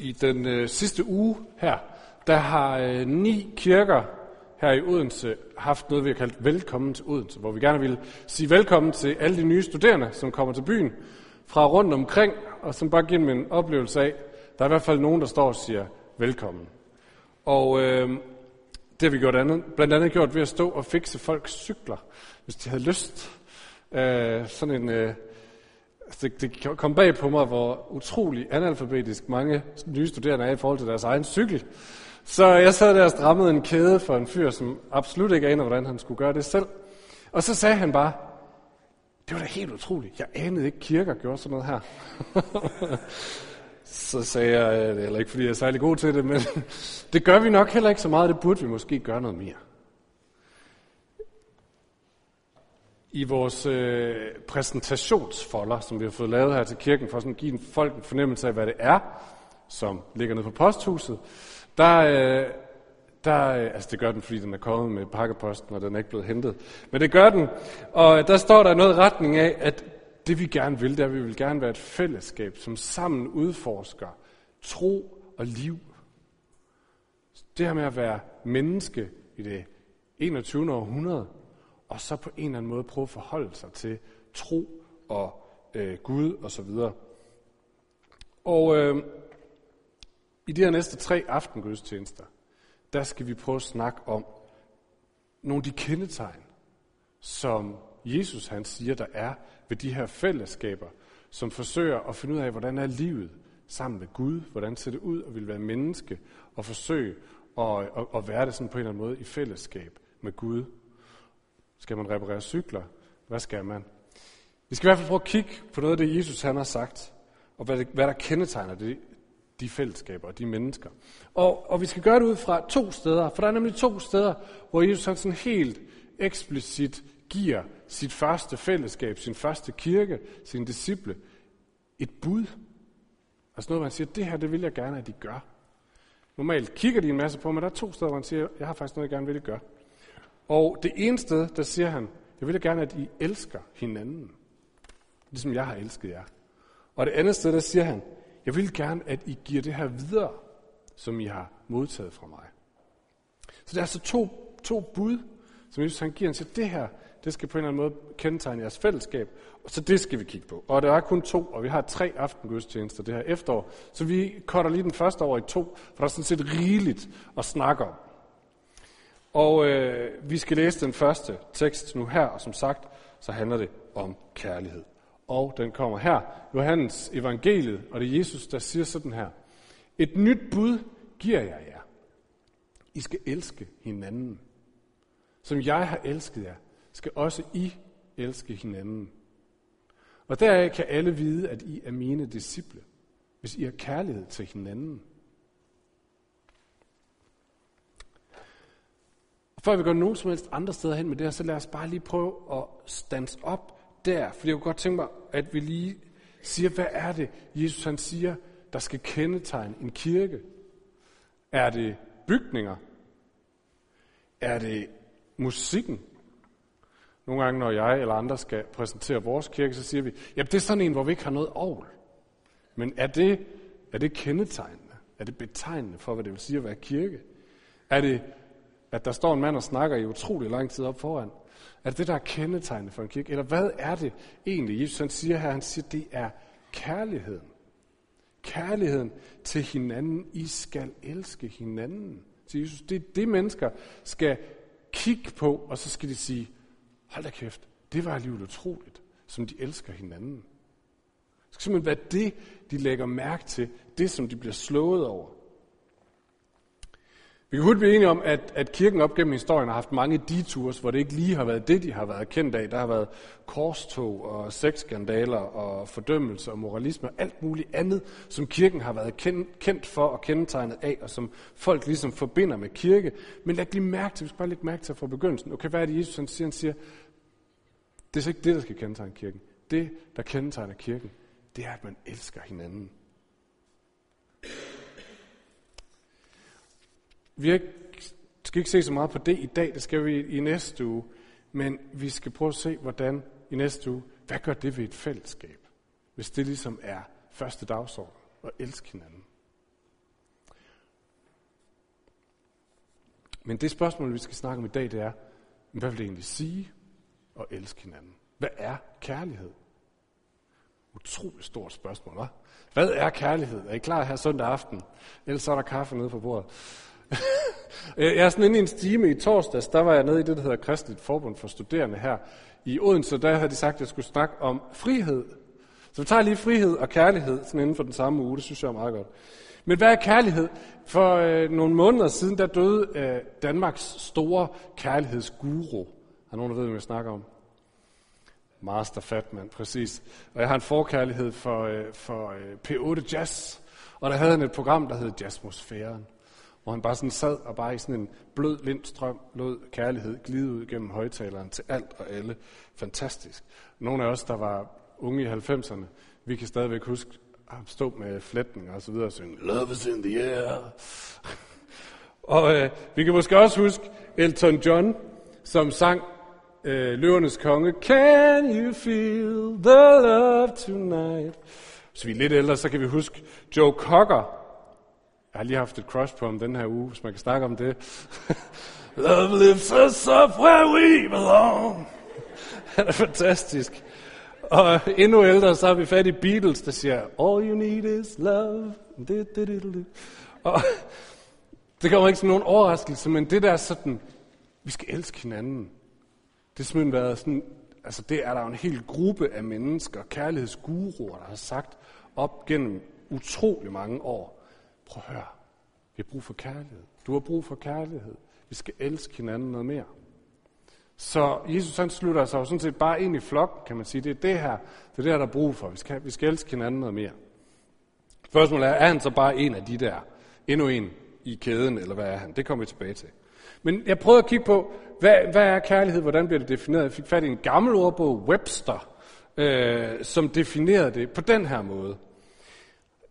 I den øh, sidste uge her, der har øh, ni kirker her i Odense haft noget, vi har kaldt Velkommen til Odense, hvor vi gerne vil sige velkommen til alle de nye studerende, som kommer til byen fra rundt omkring, og som bare giver dem en oplevelse af, der er i hvert fald nogen, der står og siger velkommen. Og øh, det har vi gjort andet, blandt andet gjort ved at stå og fikse folks cykler, hvis de havde lyst. Øh, sådan en... Øh, Altså, det, det kom bag på mig, hvor utrolig analfabetisk mange nye studerende er i forhold til deres egen cykel. Så jeg sad der og strammede en kæde for en fyr, som absolut ikke aner, hvordan han skulle gøre det selv. Og så sagde han bare, det var da helt utroligt. Jeg anede ikke, kirker gjorde sådan noget her. så sagde jeg, øh, det er heller ikke, fordi jeg er særlig god til det, men det gør vi nok heller ikke så meget. Det burde vi måske gøre noget mere. I vores øh, præsentationsfolder, som vi har fået lavet her til kirken, for sådan at give folk en fornemmelse af, hvad det er, som ligger nede på posthuset, der, øh, der, øh, altså det gør den, fordi den er kommet med pakkeposten, og den er ikke blevet hentet. Men det gør den, og der står der noget retning af, at det vi gerne vil, det er, at vi vil gerne være et fællesskab, som sammen udforsker tro og liv. Det her med at være menneske i det 21. århundrede, og så på en eller anden måde prøve at forholde sig til tro og øh, Gud og så videre. Og øh, i de her næste tre aftengudstjenester, der skal vi prøve at snakke om nogle af de kendetegn, som Jesus han siger, der er ved de her fællesskaber, som forsøger at finde ud af, hvordan er livet sammen med Gud, hvordan ser det ud at vil være menneske, og forsøge at, at, at være det sådan på en eller anden måde i fællesskab med Gud. Skal man reparere cykler? Hvad skal man? Vi skal i hvert fald prøve at kigge på noget af det, Jesus han har sagt, og hvad, det, hvad der kendetegner det, de fællesskaber og de mennesker. Og, og vi skal gøre det ud fra to steder, for der er nemlig to steder, hvor Jesus han sådan helt eksplicit giver sit første fællesskab, sin første kirke, sin disciple, et bud. Altså noget, hvor han siger, det her, det vil jeg gerne, at de gør. Normalt kigger de en masse på, men der er to steder, hvor han siger, jeg har faktisk noget, jeg gerne vil, at de gør. Og det ene sted, der siger han, jeg vil gerne, at I elsker hinanden, ligesom jeg har elsket jer. Og det andet sted, der siger han, jeg vil gerne, at I giver det her videre, som I har modtaget fra mig. Så det er altså to, to bud, som Jesus han giver. Han siger, det her, det skal på en eller anden måde kendetegne jeres fællesskab, og så det skal vi kigge på. Og der er kun to, og vi har tre aftengudstjenester det her efterår, så vi korter lige den første over i to, for der er sådan set rigeligt at snakke om. Og øh, vi skal læse den første tekst nu her, og som sagt, så handler det om kærlighed. Og den kommer her, Johannes evangeliet, og det er Jesus, der siger sådan her. Et nyt bud giver jeg jer. I skal elske hinanden. Som jeg har elsket jer, skal også I elske hinanden. Og deraf kan alle vide, at I er mine disciple, hvis I har kærlighed til hinanden. Før vi går nogen som helst andre steder hen med det her, så lad os bare lige prøve at stands op der. For jeg kunne godt tænke mig, at vi lige siger, hvad er det, Jesus han siger, der skal kendetegne en kirke? Er det bygninger? Er det musikken? Nogle gange, når jeg eller andre skal præsentere vores kirke, så siger vi, ja, det er sådan en, hvor vi ikke har noget ovl. Men er det, er det kendetegnende? Er det betegnende for, hvad det vil sige at være kirke? Er det at der står en mand og snakker i utrolig lang tid op foran? Er det det, der er kendetegnende for en kirke? Eller hvad er det egentlig? Jesus han siger her, han siger, det er kærligheden. Kærligheden til hinanden. I skal elske hinanden. Så Jesus, det er det, mennesker skal kigge på, og så skal de sige, hold da kæft, det var alligevel utroligt, som de elsker hinanden. Det skal simpelthen være det, de lægger mærke til, det som de bliver slået over. Vi kan hurtigt blive enige om, at, at kirken op gennem historien har haft mange detours, hvor det ikke lige har været det, de har været kendt af. Der har været korstog og sexskandaler og fordømmelse og moralisme og alt muligt andet, som kirken har været kendt, kendt for og kendetegnet af, og som folk ligesom forbinder med kirke. Men lad lige mærke til, vi skal bare lægge mærke til fra begyndelsen. Okay, hvad er det, Jesus han siger? Han siger, det er så ikke det, der skal kendetegne kirken. Det, der kendetegner kirken, det er, at man elsker hinanden. Vi ikke, skal ikke se så meget på det i dag, det skal vi i næste uge. Men vi skal prøve at se, hvordan i næste uge, hvad gør det ved et fællesskab? Hvis det ligesom er første dagsorden, og elske hinanden. Men det spørgsmål, vi skal snakke om i dag, det er, hvad vil det egentlig sige at elske hinanden? Hvad er kærlighed? Utroligt stort spørgsmål, hva'? Hvad er kærlighed? Er I klar her søndag aften? Ellers er der kaffe nede på bordet. Øh, jeg er sådan inde i en stime i torsdags, der var jeg nede i det, der hedder Kristeligt Forbund for Studerende her i Odense, der havde de sagt, at jeg skulle snakke om frihed. Så vi tager lige frihed og kærlighed sådan inden for den samme uge, det synes jeg er meget godt. Men hvad er kærlighed? For øh, nogle måneder siden, der døde øh, Danmarks store kærlighedsguru. Er nogen, der ved, hvad jeg snakker om? Master Fatman, præcis. Og jeg har en forkærlighed for, øh, for øh, P8 Jazz. Og der havde han et program, der hed Jazzmosfæren. Hvor han bare sådan sad og bare i sådan en blød lindstrøm lod kærlighed glide ud gennem højtaleren til alt og alle. Fantastisk. Nogle af os, der var unge i 90'erne, vi kan stadigvæk huske at stå med flætning og så videre og synge Love is in the air. og øh, vi kan måske også huske Elton John, som sang øh, Løvernes Konge. Can you feel the love tonight? Hvis vi er lidt ældre, så kan vi huske Joe Cocker. Jeg har lige haft et crush på ham den her uge, hvis man kan snakke om det. love lifts us up where we belong. Han er fantastisk. Og endnu ældre, så har vi fat i Beatles, der siger, All you need is love. Og det kommer ikke som nogen overraskelse, men det der sådan, vi skal elske hinanden. Det har simpelthen været sådan, altså det er der jo en hel gruppe af mennesker, kærlighedsguruer, der har sagt op gennem utrolig mange år. Prøv at høre, vi har brug for kærlighed. Du har brug for kærlighed. Vi skal elske hinanden noget mere. Så Jesus han slutter sig jo sådan set bare ind i flok, kan man sige. Det er det her, det er det her, der er brug for. Vi skal, vi skal elske hinanden noget mere. Spørgsmålet er, er han så bare en af de der, endnu en i kæden, eller hvad er han? Det kommer vi tilbage til. Men jeg prøvede at kigge på, hvad, hvad er kærlighed, hvordan bliver det defineret? Jeg fik fat i en gammel ordbog, Webster, øh, som definerede det på den her måde.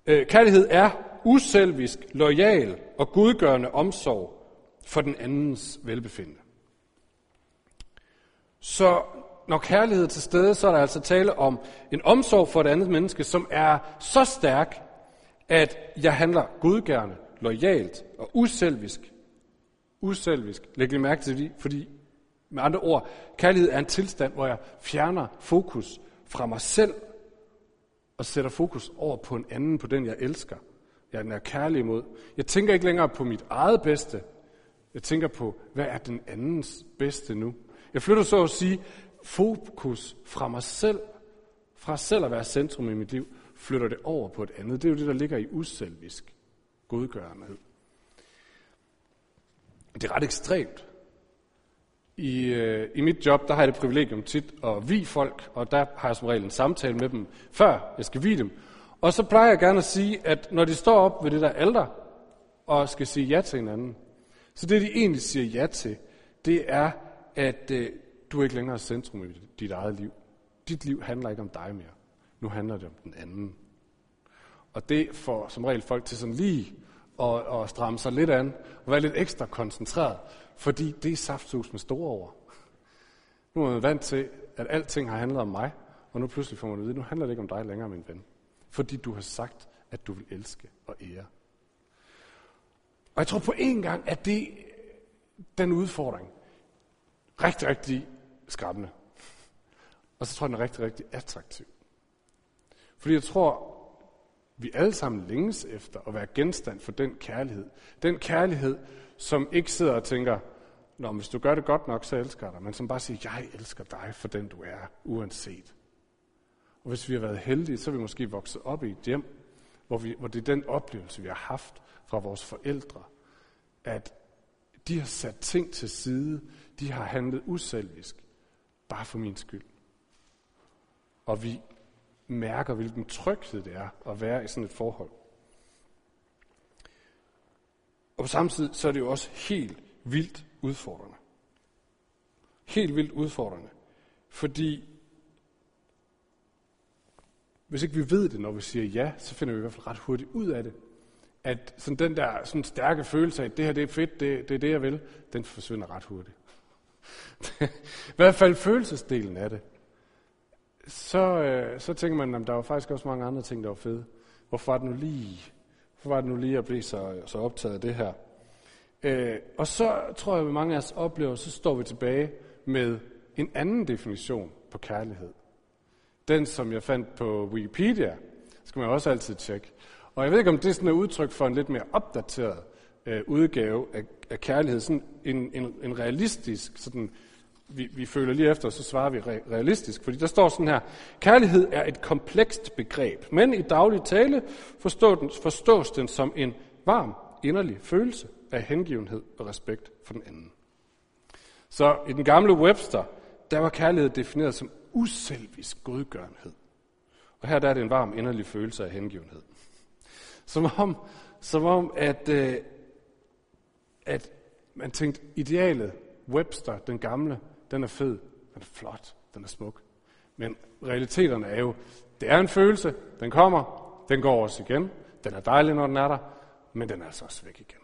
Øh, kærlighed er uselvisk, lojal og gudgørende omsorg for den andens velbefindende. Så når kærlighed er til stede, så er der altså tale om en omsorg for et andet menneske, som er så stærk, at jeg handler gudgærende, lojalt og uselvisk. Uselvisk. Læg lige mærke til det, fordi med andre ord, kærlighed er en tilstand, hvor jeg fjerner fokus fra mig selv og sætter fokus over på en anden, på den jeg elsker. Jeg er kærlig imod. Jeg tænker ikke længere på mit eget bedste. Jeg tænker på, hvad er den andens bedste nu? Jeg flytter så at sige fokus fra mig selv, fra selv at være centrum i mit liv, flytter det over på et andet. Det er jo det, der ligger i uselvisk godgørenhed. Det er ret ekstremt. I, øh, I mit job, der har jeg det privilegium tit at vi folk, og der har jeg som regel en samtale med dem, før jeg skal vi dem. Og så plejer jeg gerne at sige, at når de står op ved det der alder, og skal sige ja til hinanden, så det de egentlig siger ja til, det er, at øh, du er ikke længere er centrum i dit eget liv. Dit liv handler ikke om dig mere. Nu handler det om den anden. Og det får som regel folk til sådan lige at, at stramme sig lidt an, og være lidt ekstra koncentreret, fordi det er saftsus med store over. Nu er man vant til, at alting har handlet om mig, og nu pludselig får man at vide, nu handler det ikke om dig længere, min ven. Fordi du har sagt, at du vil elske og ære. Og jeg tror på en gang, at det den udfordring, rigtig, rigtig skræmmende. Og så tror jeg, den er rigtig, rigtig attraktiv. Fordi jeg tror, vi alle sammen længes efter at være genstand for den kærlighed. Den kærlighed, som ikke sidder og tænker, Nå, hvis du gør det godt nok, så elsker jeg dig. Men som bare siger, jeg elsker dig for den du er, uanset. Og hvis vi har været heldige, så er vi måske vokset op i et hjem, hvor, vi, hvor det er den oplevelse, vi har haft fra vores forældre, at de har sat ting til side, de har handlet uselvisk, bare for min skyld. Og vi mærker, hvilken tryghed det er at være i sådan et forhold. Og på samme tid, så er det jo også helt vildt udfordrende. Helt vildt udfordrende. Fordi hvis ikke vi ved det, når vi siger ja, så finder vi i hvert fald ret hurtigt ud af det. At sådan den der sådan stærke følelse af, at det her det er fedt, det, det er det, jeg vil, den forsvinder ret hurtigt. I hvert fald følelsesdelen af det. Så, øh, så tænker man, at der var faktisk også mange andre ting, der var fede. Hvorfor var det nu lige, hvorfor var det nu lige at blive så, så optaget af det her? Øh, og så tror jeg, at mange af os oplever, så står vi tilbage med en anden definition på kærlighed. Den, som jeg fandt på Wikipedia, skal man også altid tjekke. Og jeg ved ikke, om det er sådan et udtryk for en lidt mere opdateret øh, udgave af, af kærlighed. Sådan en, en, en realistisk, sådan, vi, vi føler lige efter, så svarer vi re, realistisk. Fordi der står sådan her, kærlighed er et komplekst begreb, men i daglig tale forstås den, forstås den som en varm, inderlig følelse af hengivenhed og respekt for den anden. Så i den gamle Webster, der var kærlighed defineret som uselvisk godgørenhed. Og her der er det en varm, inderlig følelse af hengivenhed. Som om, som om at, øh, at man tænkte, idealet, Webster, den gamle, den er fed, den er flot, den er smuk. Men realiteterne er jo, det er en følelse, den kommer, den går også igen, den er dejlig, når den er der, men den er altså også væk igen.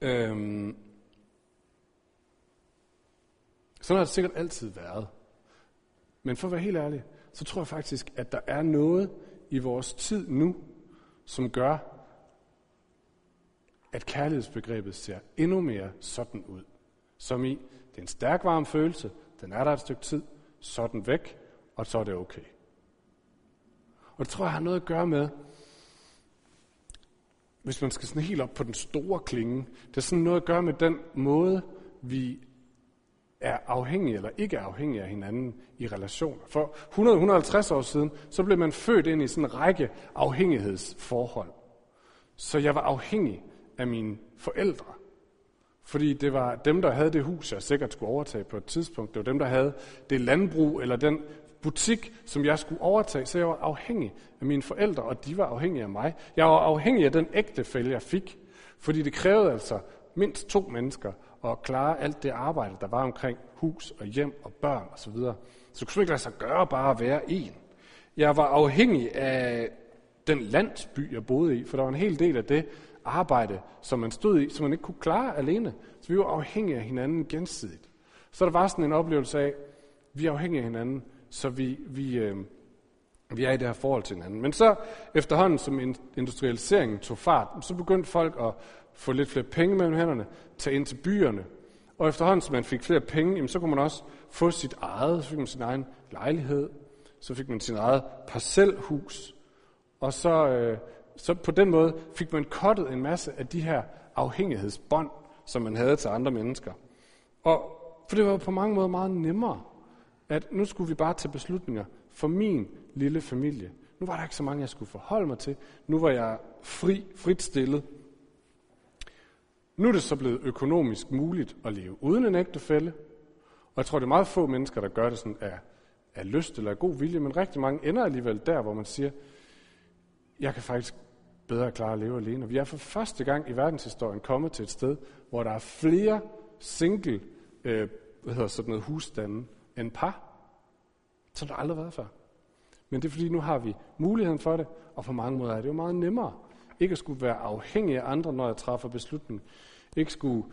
Øhm, sådan har det sikkert altid været. Men for at være helt ærlig, så tror jeg faktisk, at der er noget i vores tid nu, som gør, at kærlighedsbegrebet ser endnu mere sådan ud. Som i, det er en stærk varm følelse, den er der et stykke tid, så er den væk, og så er det okay. Og det tror jeg har noget at gøre med, hvis man skal sådan helt op på den store klinge, det er sådan noget at gøre med den måde, vi er afhængige eller ikke er afhængige af hinanden i relationer. For 100-150 år siden, så blev man født ind i sådan en række afhængighedsforhold. Så jeg var afhængig af mine forældre. Fordi det var dem, der havde det hus, jeg sikkert skulle overtage på et tidspunkt. Det var dem, der havde det landbrug eller den butik, som jeg skulle overtage. Så jeg var afhængig af mine forældre, og de var afhængige af mig. Jeg var afhængig af den ægtefælde, jeg fik. Fordi det krævede altså mindst to mennesker og klare alt det arbejde, der var omkring hus og hjem og børn osv. Så, videre. så det kunne ikke lade sig gøre bare at være en. Jeg var afhængig af den landsby, jeg boede i, for der var en hel del af det arbejde, som man stod i, som man ikke kunne klare alene. Så vi var afhængige af hinanden gensidigt. Så der var sådan en oplevelse af, at vi er afhængige af hinanden, så vi, vi, øh, vi er i det her forhold til hinanden. Men så efterhånden, som industrialiseringen tog fart, så begyndte folk at få lidt flere penge mellem hænderne, tage ind til byerne. Og efterhånden, som man fik flere penge, jamen, så kunne man også få sit eget, så fik man sin egen lejlighed, så fik man sin eget parcelhus, og så, øh, så på den måde fik man kottet en masse af de her afhængighedsbånd, som man havde til andre mennesker. Og for det var på mange måder meget nemmere, at nu skulle vi bare tage beslutninger for min lille familie. Nu var der ikke så mange, jeg skulle forholde mig til. Nu var jeg fri, frit stillet. Nu er det så blevet økonomisk muligt at leve uden en ægtefælle. Og jeg tror, det er meget få mennesker, der gør det sådan af, af lyst eller af god vilje, men rigtig mange ender alligevel der, hvor man siger, jeg kan faktisk bedre klare at leve alene. Og vi er for første gang i verdenshistorien kommet til et sted, hvor der er flere single øh, hvad hedder sådan noget, husstande end par, som der aldrig har været før. Men det er fordi, nu har vi muligheden for det, og på mange måder er det jo meget nemmere. Ikke at skulle være afhængig af andre, når jeg træffer beslutning. Ikke skulle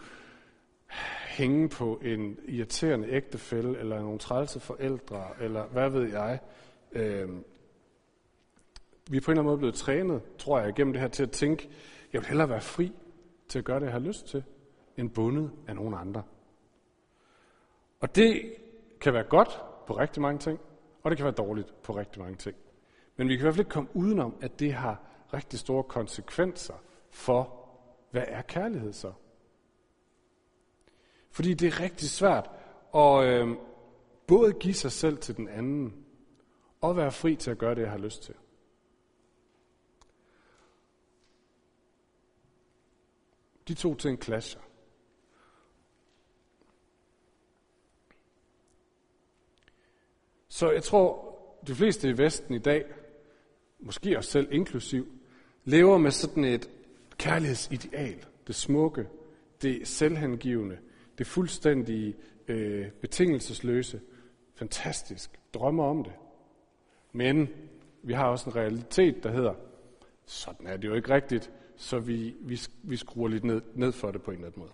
hænge på en irriterende ægtefælle, eller nogle trælse forældre, eller hvad ved jeg. Øh, vi er på en eller anden måde blevet trænet, tror jeg, gennem det her til at tænke, jeg vil hellere være fri til at gøre det, jeg har lyst til, end bundet af nogen andre. Og det kan være godt på rigtig mange ting, og det kan være dårligt på rigtig mange ting. Men vi kan i hvert fald ikke komme udenom, at det har rigtig store konsekvenser for, hvad er kærlighed så? Fordi det er rigtig svært at øh, både give sig selv til den anden, og være fri til at gøre det, jeg har lyst til. De to ting clasher. Så jeg tror, de fleste i Vesten i dag, måske os selv inklusiv, lever med sådan et kærlighedsideal. Det smukke, det selvhengivende, det fuldstændig øh, betingelsesløse. Fantastisk. Drømmer om det. Men vi har også en realitet, der hedder, sådan er det jo ikke rigtigt, så vi, vi, vi skruer lidt ned, ned for det på en eller anden måde.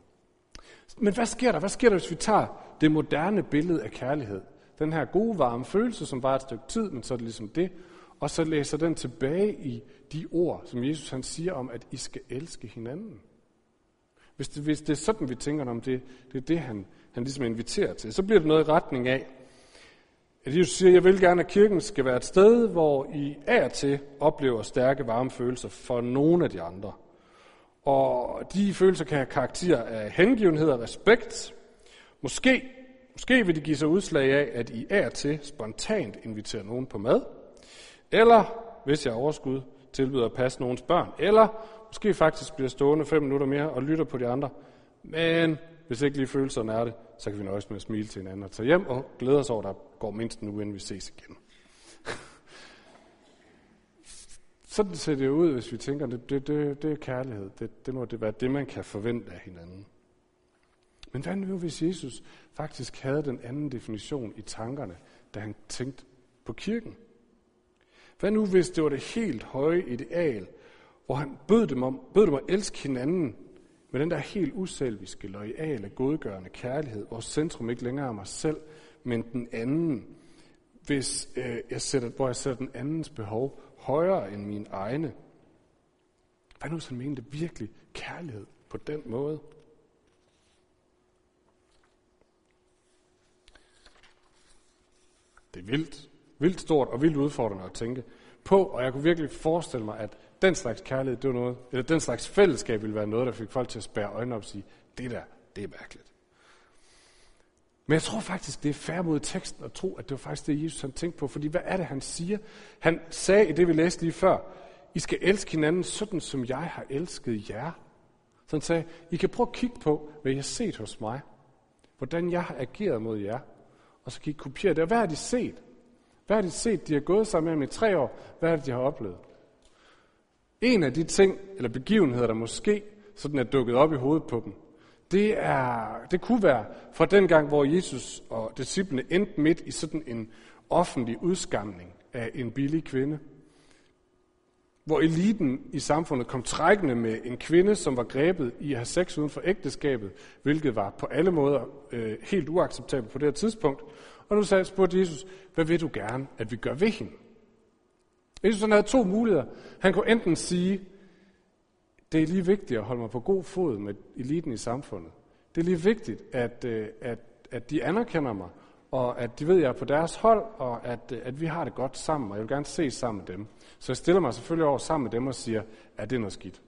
Men hvad sker der? Hvad sker der, hvis vi tager det moderne billede af kærlighed? Den her gode, varme følelse, som var et stykke tid, men så er det ligesom det. Og så læser den tilbage i de ord, som Jesus han siger om, at I skal elske hinanden. Hvis det, hvis det er sådan, vi tænker om det, det er det, han, han ligesom inviterer til, så bliver det noget i retning af, at Jesus siger, jeg vil gerne, at kirken skal være et sted, hvor I af og til oplever stærke varme følelser for nogle af de andre. Og de følelser kan have karakter af hengivenhed og respekt. Måske, måske vil de give sig udslag af, at I af og til spontant inviterer nogen på mad. Eller, hvis jeg har overskud, tilbyder at passe nogens børn. Eller måske faktisk bliver stående fem minutter mere og lytter på de andre. Men hvis ikke lige følelserne er det, så kan vi nøjes med at smile til hinanden og tage hjem og glæde os over, at der går mindst en uge, inden vi ses igen. Sådan ser det ud, hvis vi tænker, det, det, det, det er kærlighed. Det, det må det være det, man kan forvente af hinanden. Men hvad nu, hvis Jesus faktisk havde den anden definition i tankerne, da han tænkte på kirken? Hvad nu, hvis det var det helt høje ideal, hvor han bød dem, om, bød dem at elske hinanden med den der helt uselviske, loyale, godgørende kærlighed, hvor centrum ikke længere er mig selv, men den anden, hvis, øh, jeg sætter, hvor jeg sætter den andens behov højere end mine egne. Hvad nu, hvis han mente virkelig kærlighed på den måde? Det er vildt. Vildt stort og vildt udfordrende at tænke på, og jeg kunne virkelig forestille mig, at den slags kærlighed, det var noget, eller den slags fællesskab ville være noget, der fik folk til at spære øjnene op og sige, det der, det er mærkeligt. Men jeg tror faktisk, det er færre mod teksten at tro, at det var faktisk det, Jesus han tænkte på. Fordi hvad er det, han siger? Han sagde i det, vi læste lige før, I skal elske hinanden sådan, som jeg har elsket jer. Så han sagde, I kan prøve at kigge på, hvad I har set hos mig. Hvordan jeg har ageret mod jer. Og så kan I kopiere det. Og hvad har de set? Hvad har de set, de har gået sammen med ham i tre år? Hvad er det, de har oplevet? En af de ting, eller begivenheder, der måske sådan er dukket op i hovedet på dem, det, er, det kunne være fra den gang, hvor Jesus og disciplene endte midt i sådan en offentlig udskamning af en billig kvinde. Hvor eliten i samfundet kom trækkende med en kvinde, som var grebet i at have sex uden for ægteskabet, hvilket var på alle måder øh, helt uacceptabelt på det her tidspunkt. Og nu sagde, spurgte Jesus, hvad vil du gerne, at vi gør ved hende? Jesus han havde to muligheder. Han kunne enten sige, det er lige vigtigt at holde mig på god fod med eliten i samfundet. Det er lige vigtigt, at, øh, at, at de anerkender mig, og at de ved, at jeg er på deres hold, og at, øh, at vi har det godt sammen, og jeg vil gerne se sammen med dem. Så jeg stiller mig selvfølgelig over sammen med dem og siger, at det er noget skidt.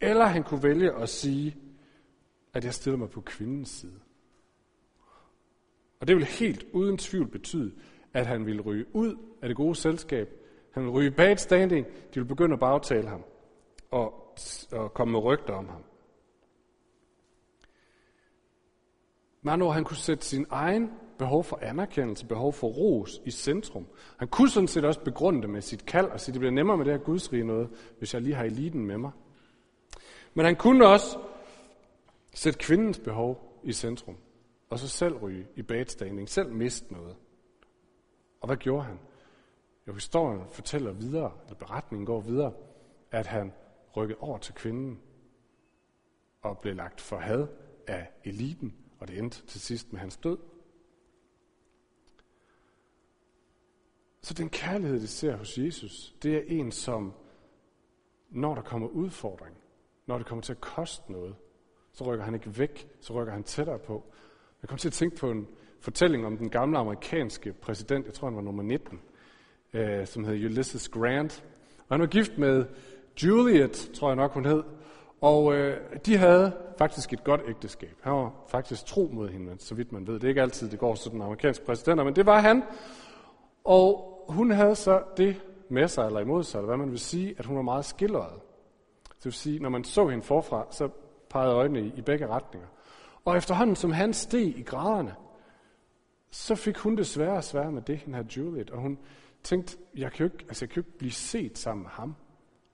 Eller han kunne vælge at sige, at jeg stiller mig på kvindens side. Og det vil helt uden tvivl betyde, at han ville ryge ud af det gode selskab. Han ville ryge bad standing. De ville begynde at bagtale ham og, og komme med rygter om ham. Men når han kunne sætte sin egen behov for anerkendelse, behov for ros i centrum. Han kunne sådan set også begrunde det med sit kald og sige, det bliver nemmere med det her gudsrige noget, hvis jeg lige har eliten med mig. Men han kunne også sætte kvindens behov i centrum, og så selv ryge i badstanding, selv miste noget. Og hvad gjorde han? Jo, historien fortæller videre, eller beretningen går videre, at han rykkede over til kvinden og blev lagt for had af eliten, og det endte til sidst med hans død. Så den kærlighed, det ser hos Jesus, det er en, som når der kommer udfordring, når det kommer til at koste noget, så rykker han ikke væk, så rykker han tættere på. Jeg kom til at tænke på en fortælling om den gamle amerikanske præsident, jeg tror han var nummer 19, øh, som hed Ulysses Grant. Og han var gift med Juliet, tror jeg nok hun hed, og øh, de havde faktisk et godt ægteskab. Han var faktisk tro mod hende, så vidt man ved. Det er ikke altid, det går sådan amerikanske præsidenter, men det var han. Og hun havde så det med sig, eller imod sig, eller hvad man vil sige, at hun var meget skilleret. Det vil sige, når man så hende forfra, så pegede øjnene i, i begge retninger. Og efterhånden, som han steg i graderne, så fik hun det svære og med det, hende her Juliet. Og hun tænkte, jeg kan jo ikke, altså, jeg kan jo ikke blive set sammen med ham.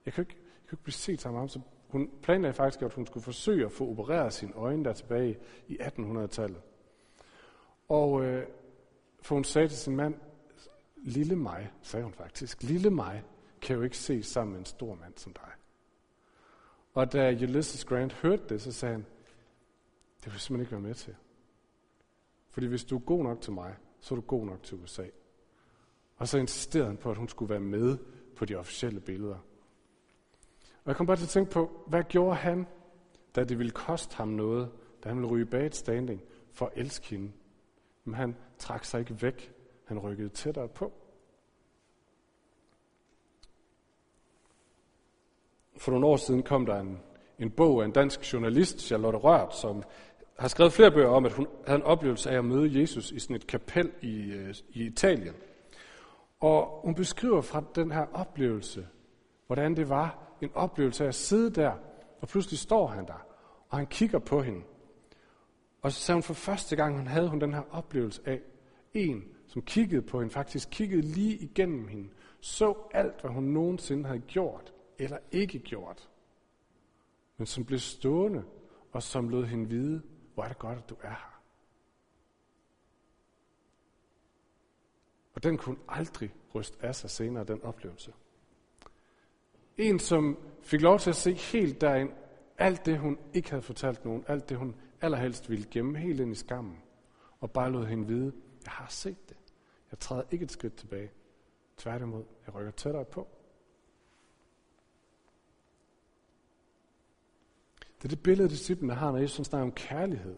Jeg kan ikke, jeg kan jo ikke blive set sammen med ham. Så hun planlagde faktisk, at hun skulle forsøge at få opereret sine øjne der tilbage i 1800-tallet. Og øh, for hun sagde til sin mand, lille mig, sagde hun faktisk, lille mig kan jo ikke se sammen med en stor mand som dig. Og da Ulysses Grant hørte det, så sagde han, det vil jeg simpelthen ikke være med til. Fordi hvis du er god nok til mig, så er du god nok til USA. Og så insisterede han på, at hun skulle være med på de officielle billeder. Og jeg kom bare til at tænke på, hvad gjorde han? da det ville koste ham noget, da han ville ryge bag et standing for at elske hende. Men han trak sig ikke væk. Han rykkede tættere på. For nogle år siden kom der en, en bog af en dansk journalist, Charlotte Rørt, som har skrevet flere bøger om, at hun havde en oplevelse af at møde Jesus i sådan et kapel i, øh, i Italien. Og hun beskriver fra den her oplevelse, hvordan det var en oplevelse af at sidde der, og pludselig står han der, og han kigger på hende. Og så sagde hun for første gang, hun havde hun den her oplevelse af en, som kiggede på hende, faktisk kiggede lige igennem hende, så alt, hvad hun nogensinde havde gjort eller ikke gjort, men som blev stående og som lod hende vide, hvor er det godt, at du er her. Og den kunne aldrig ryste af sig senere, den oplevelse. En, som fik lov til at se helt derind, alt det, hun ikke havde fortalt nogen, alt det, hun allerhelst ville gemme helt ind i skammen, og bare lod hende vide, jeg har set det. Jeg træder ikke et skridt tilbage. Tværtimod, jeg rykker tættere på. Det er det billede, disciplene har, når Jesus snakker om kærlighed.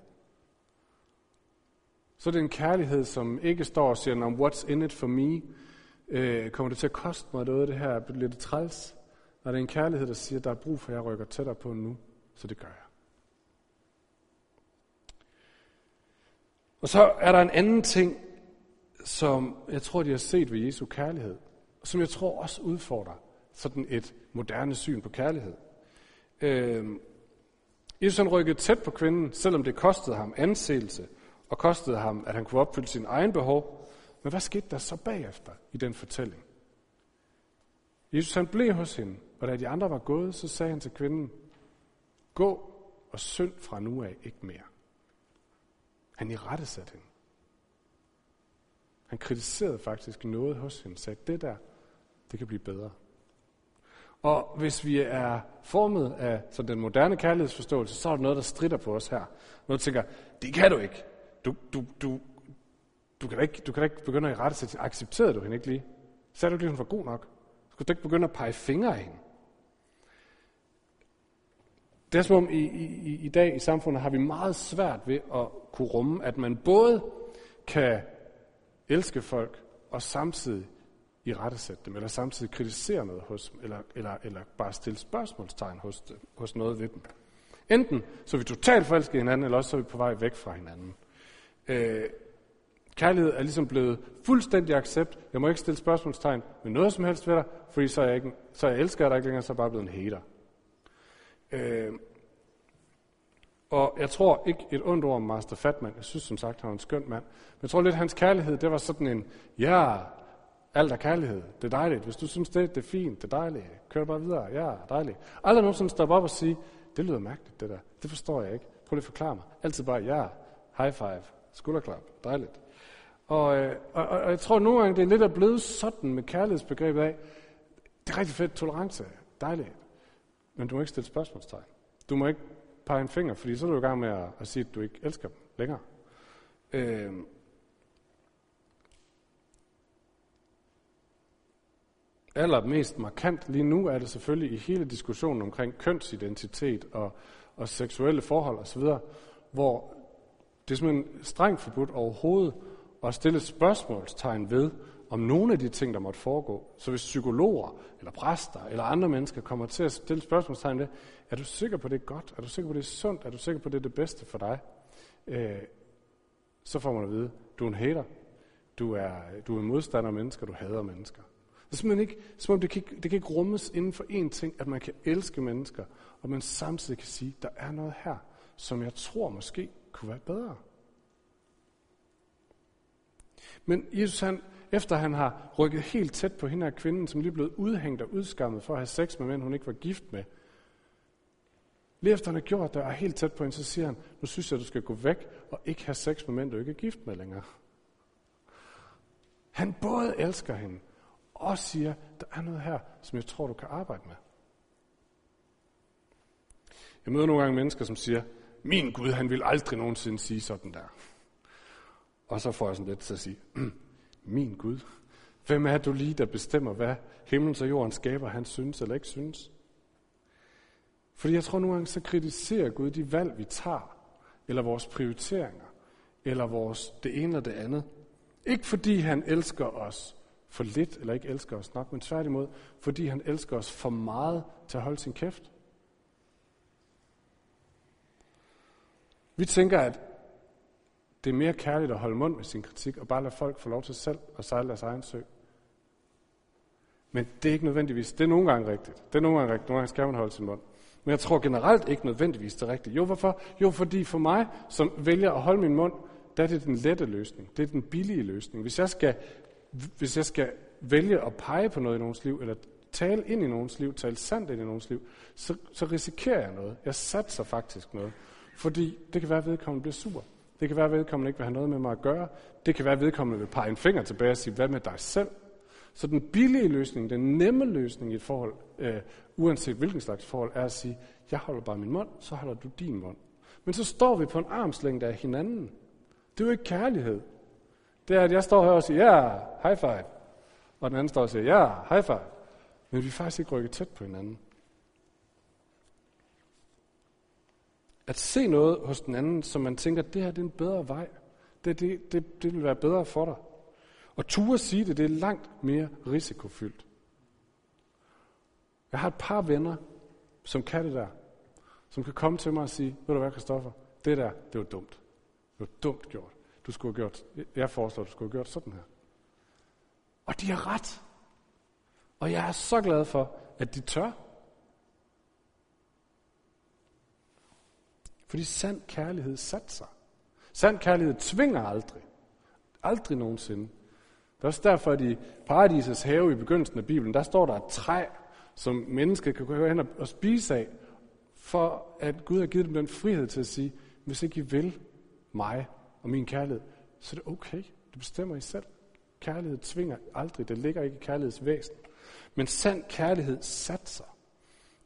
Så er det en kærlighed, som ikke står og siger, what's in it for me? Øh, kommer det til at koste mig noget, det her? Bliver det træls? Når det er en kærlighed, der siger, der er brug for, at jeg rykker tættere på nu, så det gør jeg. Og så er der en anden ting, som jeg tror, de har set ved Jesu kærlighed, og som jeg tror også udfordrer sådan et moderne syn på kærlighed. Øh, Jesus han rykkede tæt på kvinden, selvom det kostede ham anseelse, og kostede ham, at han kunne opfylde sin egen behov. Men hvad skete der så bagefter i den fortælling? Jesus han blev hos hende, og da de andre var gået, så sagde han til kvinden, gå og synd fra nu af ikke mere. Han i rette satte hende. Han kritiserede faktisk noget hos hende, sagde, det der, det kan blive bedre. Og hvis vi er formet af så den moderne kærlighedsforståelse, så er der noget, der strider på os her. Noget, der tænker, det kan du ikke. Du, du, du, du, kan, da ikke, du kan da ikke begynde at i rette sig. Accepterede du hende ikke lige? Sagde du ikke lige, hun var god nok? Skulle du ikke begynde at pege fingre af hende? Det er som om i, i, i dag i samfundet har vi meget svært ved at kunne rumme, at man både kan elske folk og samtidig i rettesætte dem, eller samtidig kritisere noget hos dem, eller, eller, eller bare stille spørgsmålstegn hos, dem, hos noget ved dem. Enten så er vi totalt forelskede hinanden, eller også så er vi på vej væk fra hinanden. Øh, kærlighed er ligesom blevet fuldstændig accept. Jeg må ikke stille spørgsmålstegn med noget som helst ved dig, fordi så er jeg, ikke, så jeg elsker dig ikke længere, så er jeg bare blevet en hater. Øh, og jeg tror ikke et ondt ord om Master Fatman. Jeg synes som sagt, han var en skøn mand. Men jeg tror lidt, at hans kærlighed, det var sådan en, ja, alt er kærlighed. Det er dejligt. Hvis du synes det, det er fint, det er dejligt. Kør bare videre. Ja, dejligt. Aldrig nogensinde stoppe op og sige, det lyder mærkeligt, det der. Det forstår jeg ikke. Prøv lige at forklare mig. Altid bare, ja, high five, skulderklap, dejligt. Og, øh, og, og, og jeg tror nogle gange, det er lidt at blevet sådan med kærlighedsbegrebet af, det er rigtig fedt tolerance, dejligt. Men du må ikke stille spørgsmålstegn. Du må ikke pege en finger, fordi så er du i gang med at, at sige, at du ikke elsker dem længere. Øh, allermest markant lige nu er det selvfølgelig i hele diskussionen omkring kønsidentitet og, og seksuelle forhold osv., hvor det er simpelthen strengt forbudt overhovedet at stille spørgsmålstegn ved, om nogle af de ting, der måtte foregå. Så hvis psykologer, eller præster, eller andre mennesker kommer til at stille spørgsmålstegn ved, er du sikker på, det er godt? Er du sikker på, det er sundt? Er du sikker på, det er det bedste for dig? Øh, så får man at vide, du er en hater. Du er, du er modstander af mennesker, du hader mennesker. Det er simpelthen ikke, som om det kan, det kan ikke rummes inden for én ting, at man kan elske mennesker, og man samtidig kan sige, der er noget her, som jeg tror måske kunne være bedre. Men Jesus, han, efter han har rykket helt tæt på hende her kvinden, som lige blevet udhængt og udskammet for at have sex med mænd, hun ikke var gift med, lige efter han har gjort det og er helt tæt på hende, så siger han, nu synes jeg, du skal gå væk og ikke have sex med mænd, du ikke er gift med længere. Han både elsker hende, og siger, der er noget her, som jeg tror, du kan arbejde med. Jeg møder nogle gange mennesker, som siger, min Gud, han vil aldrig nogensinde sige sådan der. Og så får jeg sådan lidt til at sige, hmm, min Gud, hvem er du lige, der bestemmer, hvad himlen og jorden skaber, han synes eller ikke synes? Fordi jeg tror nogle gange, så kritiserer Gud de valg, vi tager, eller vores prioriteringer, eller vores det ene eller det andet. Ikke fordi han elsker os for lidt, eller ikke elsker os nok, men tværtimod, fordi han elsker os for meget til at holde sin kæft. Vi tænker, at det er mere kærligt at holde mund med sin kritik, og bare lade folk få lov til selv at sejle deres egen sø. Men det er ikke nødvendigvis, det er nogle gange rigtigt. Det er nogle gange rigtigt, nogle gange skal man holde sin mund. Men jeg tror generelt ikke nødvendigvis det er rigtigt. Jo, hvorfor? Jo, fordi for mig, som vælger at holde min mund, der er det den lette løsning. Det er den billige løsning. Hvis jeg skal, hvis jeg skal vælge at pege på noget i nogens liv, eller tale ind i nogens liv, tale sandt ind i nogens liv, så, så risikerer jeg noget. Jeg satser faktisk noget. Fordi det kan være, at vedkommende bliver sur. Det kan være, at vedkommende ikke vil have noget med mig at gøre. Det kan være, at vedkommende vil pege en finger tilbage og sige, hvad med dig selv? Så den billige løsning, den nemme løsning i et forhold, øh, uanset hvilken slags forhold, er at sige, jeg holder bare min mund, så holder du din mund. Men så står vi på en armslængde af hinanden. Det er jo ikke kærlighed. Det er, at jeg står her og siger, ja, high five. Og den anden står og siger, ja, high five. Men vi er faktisk ikke rykket tæt på hinanden. At se noget hos den anden, som man tænker, det her det er en bedre vej. Det, det, det, det vil være bedre for dig. Og ture sige det, det er langt mere risikofyldt. Jeg har et par venner, som kan det der. Som kan komme til mig og sige, ved du hvad, Kristoffer, det der, det var dumt. Det var dumt gjort. Du skulle have gjort, jeg foreslår, du skulle have gjort sådan her. Og de har ret. Og jeg er så glad for, at de tør. Fordi sand kærlighed satser. Sand kærlighed tvinger aldrig. Aldrig nogensinde. Det er også derfor, at i paradisets have i begyndelsen af Bibelen, der står der et træ, som mennesket kan gå hen og spise af, for at Gud har givet dem den frihed til at sige, hvis ikke I vil mig og min kærlighed, så er det okay. Det bestemmer I selv. Kærlighed tvinger aldrig. Det ligger ikke i kærlighedsvæsen. Men sand kærlighed satser.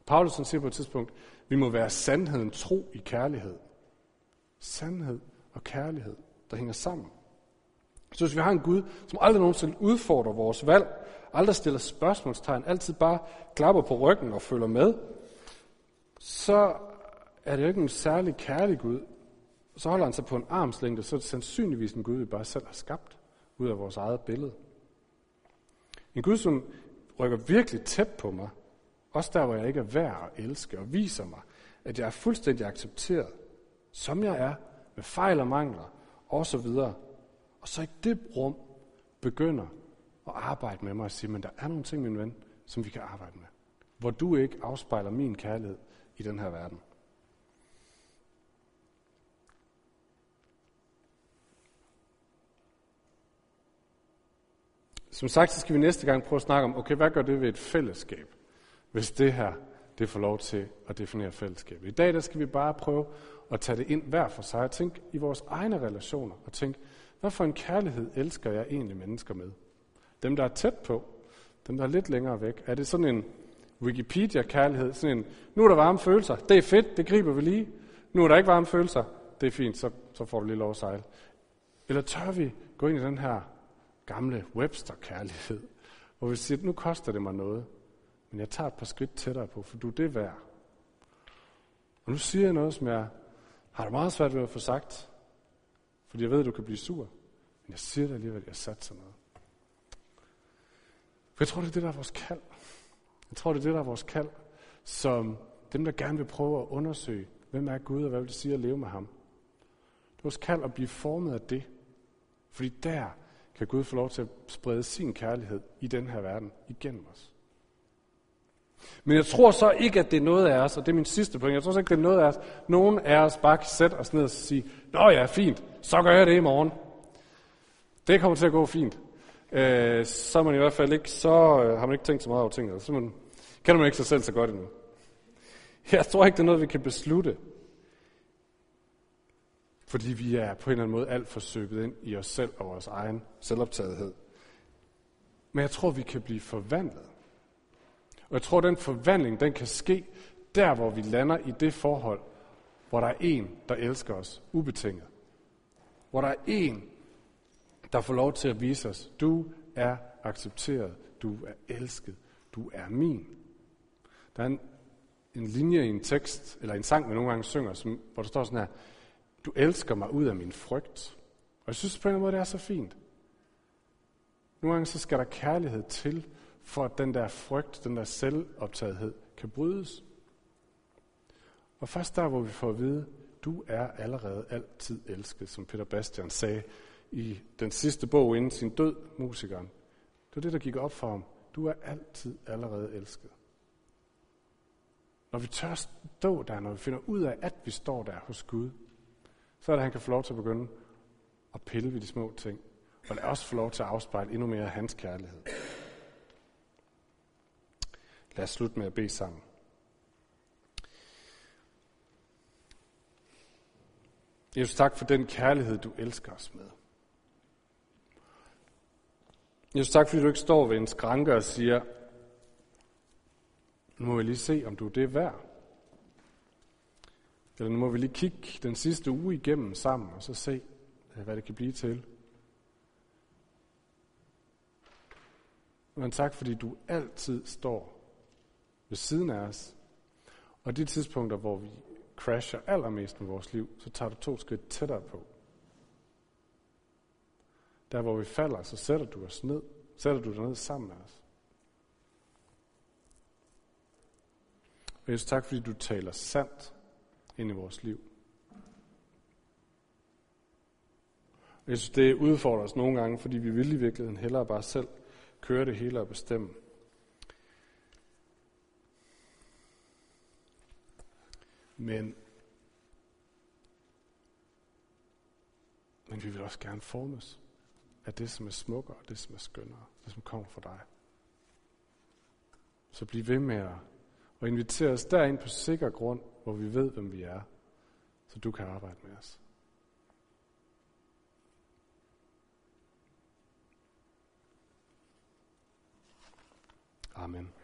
Paulus siger på et tidspunkt, vi må være sandheden tro i kærlighed. Sandhed og kærlighed, der hænger sammen. Så hvis vi har en Gud, som aldrig nogensinde udfordrer vores valg, aldrig stiller spørgsmålstegn, altid bare klapper på ryggen og følger med, så er det jo ikke en særlig kærlig Gud. Så holder han sig på en armslængde, så er det sandsynligvis en Gud, vi bare selv har skabt ud af vores eget billede. En Gud, som rykker virkelig tæt på mig, også der, hvor jeg ikke er værd at elske, og viser mig, at jeg er fuldstændig accepteret, som jeg er, med fejl og mangler, og så videre. Og så i det rum begynder at arbejde med mig og sige, men der er nogle ting, min ven, som vi kan arbejde med. Hvor du ikke afspejler min kærlighed i den her verden. Som sagt, så skal vi næste gang prøve at snakke om, okay, hvad gør det ved et fællesskab, hvis det her, det får lov til at definere fællesskabet. I dag, der skal vi bare prøve at tage det ind hver for sig og tænke i vores egne relationer og tænke, hvad for en kærlighed elsker jeg egentlig mennesker med? Dem, der er tæt på, dem, der er lidt længere væk. Er det sådan en Wikipedia-kærlighed? Sådan en, nu er der varme følelser, det er fedt, det griber vi lige. Nu er der ikke varme følelser, det er fint, så, så får du lige lov at sejle. Eller tør vi gå ind i den her gamle Webster-kærlighed, hvor vi siger, nu koster det mig noget, men jeg tager et par skridt tættere på, for du er det værd. Og nu siger jeg noget, som jeg har det meget svært ved at få sagt, fordi jeg ved, at du kan blive sur. Men jeg siger det alligevel, at jeg satser noget. For jeg tror, det er det, der er vores kald. Jeg tror, det er det, der er vores kald, som dem, der gerne vil prøve at undersøge, hvem er Gud, og hvad vil det sige at leve med ham. Det er vores kald at blive formet af det. Fordi der kan Gud få lov til at sprede sin kærlighed i den her verden igennem os. Men jeg tror så ikke, at det er noget af os, og det er min sidste point, jeg tror så ikke, det er noget af os, nogen af os bare kan sætte os ned og sige, Nå ja, fint, så gør jeg det i morgen. Det kommer til at gå fint. Øh, så er man i hvert fald ikke, så øh, har man ikke tænkt så meget over tingene. Altså, så man, kender man ikke sig selv så godt endnu. Jeg tror ikke, det er noget, vi kan beslutte. Fordi vi er på en eller anden måde alt for søbet ind i os selv og vores egen selvoptagethed. Men jeg tror, vi kan blive forvandlet. Og jeg tror, den forvandling, den kan ske der, hvor vi lander i det forhold, hvor der er en, der elsker os ubetinget. Hvor der er en, der får lov til at vise os, du er accepteret, du er elsket, du er min. Der er en, en linje i en tekst, eller en sang, vi nogle gange synger, som, hvor der står sådan her, du elsker mig ud af min frygt. Og jeg synes på en måde, det er så fint. Nogle gange så skal der kærlighed til, for at den der frygt, den der selvoptagethed, kan brydes. Og først der, hvor vi får at vide, du er allerede altid elsket, som Peter Bastian sagde i den sidste bog inden sin død, musikeren. Det var det, der gik op for ham. Du er altid allerede elsket. Når vi tør stå der, når vi finder ud af, at vi står der hos Gud, så er det, at han kan få lov til at begynde at pille ved de små ting. Og lad os få lov til at afspejle endnu mere af hans kærlighed. Lad os slutte med at bede sammen. Jesus, tak for den kærlighed, du elsker os med. Jesus, tak fordi du ikke står ved en skranke og siger, nu må jeg lige se, om du er det værd. Eller nu må vi lige kigge den sidste uge igennem sammen, og så se, øh, hvad det kan blive til. Men tak, fordi du altid står ved siden af os. Og de tidspunkter, hvor vi crasher allermest med vores liv, så tager du to skridt tættere på. Der hvor vi falder, så sætter du os ned. Sætter du dig ned sammen med os. Og Jesus, tak fordi du taler sandt ind i vores liv. Og jeg synes, det udfordrer os nogle gange, fordi vi vil i virkeligheden hellere bare selv køre det hele og bestemme. Men, men vi vil også gerne formes af det, som er smukkere, det, som er skønnere, det, som kommer fra dig. Så bliv ved med at og invitere os derind på sikker grund, hvor vi ved, hvem vi er, så du kan arbejde med os. Amen.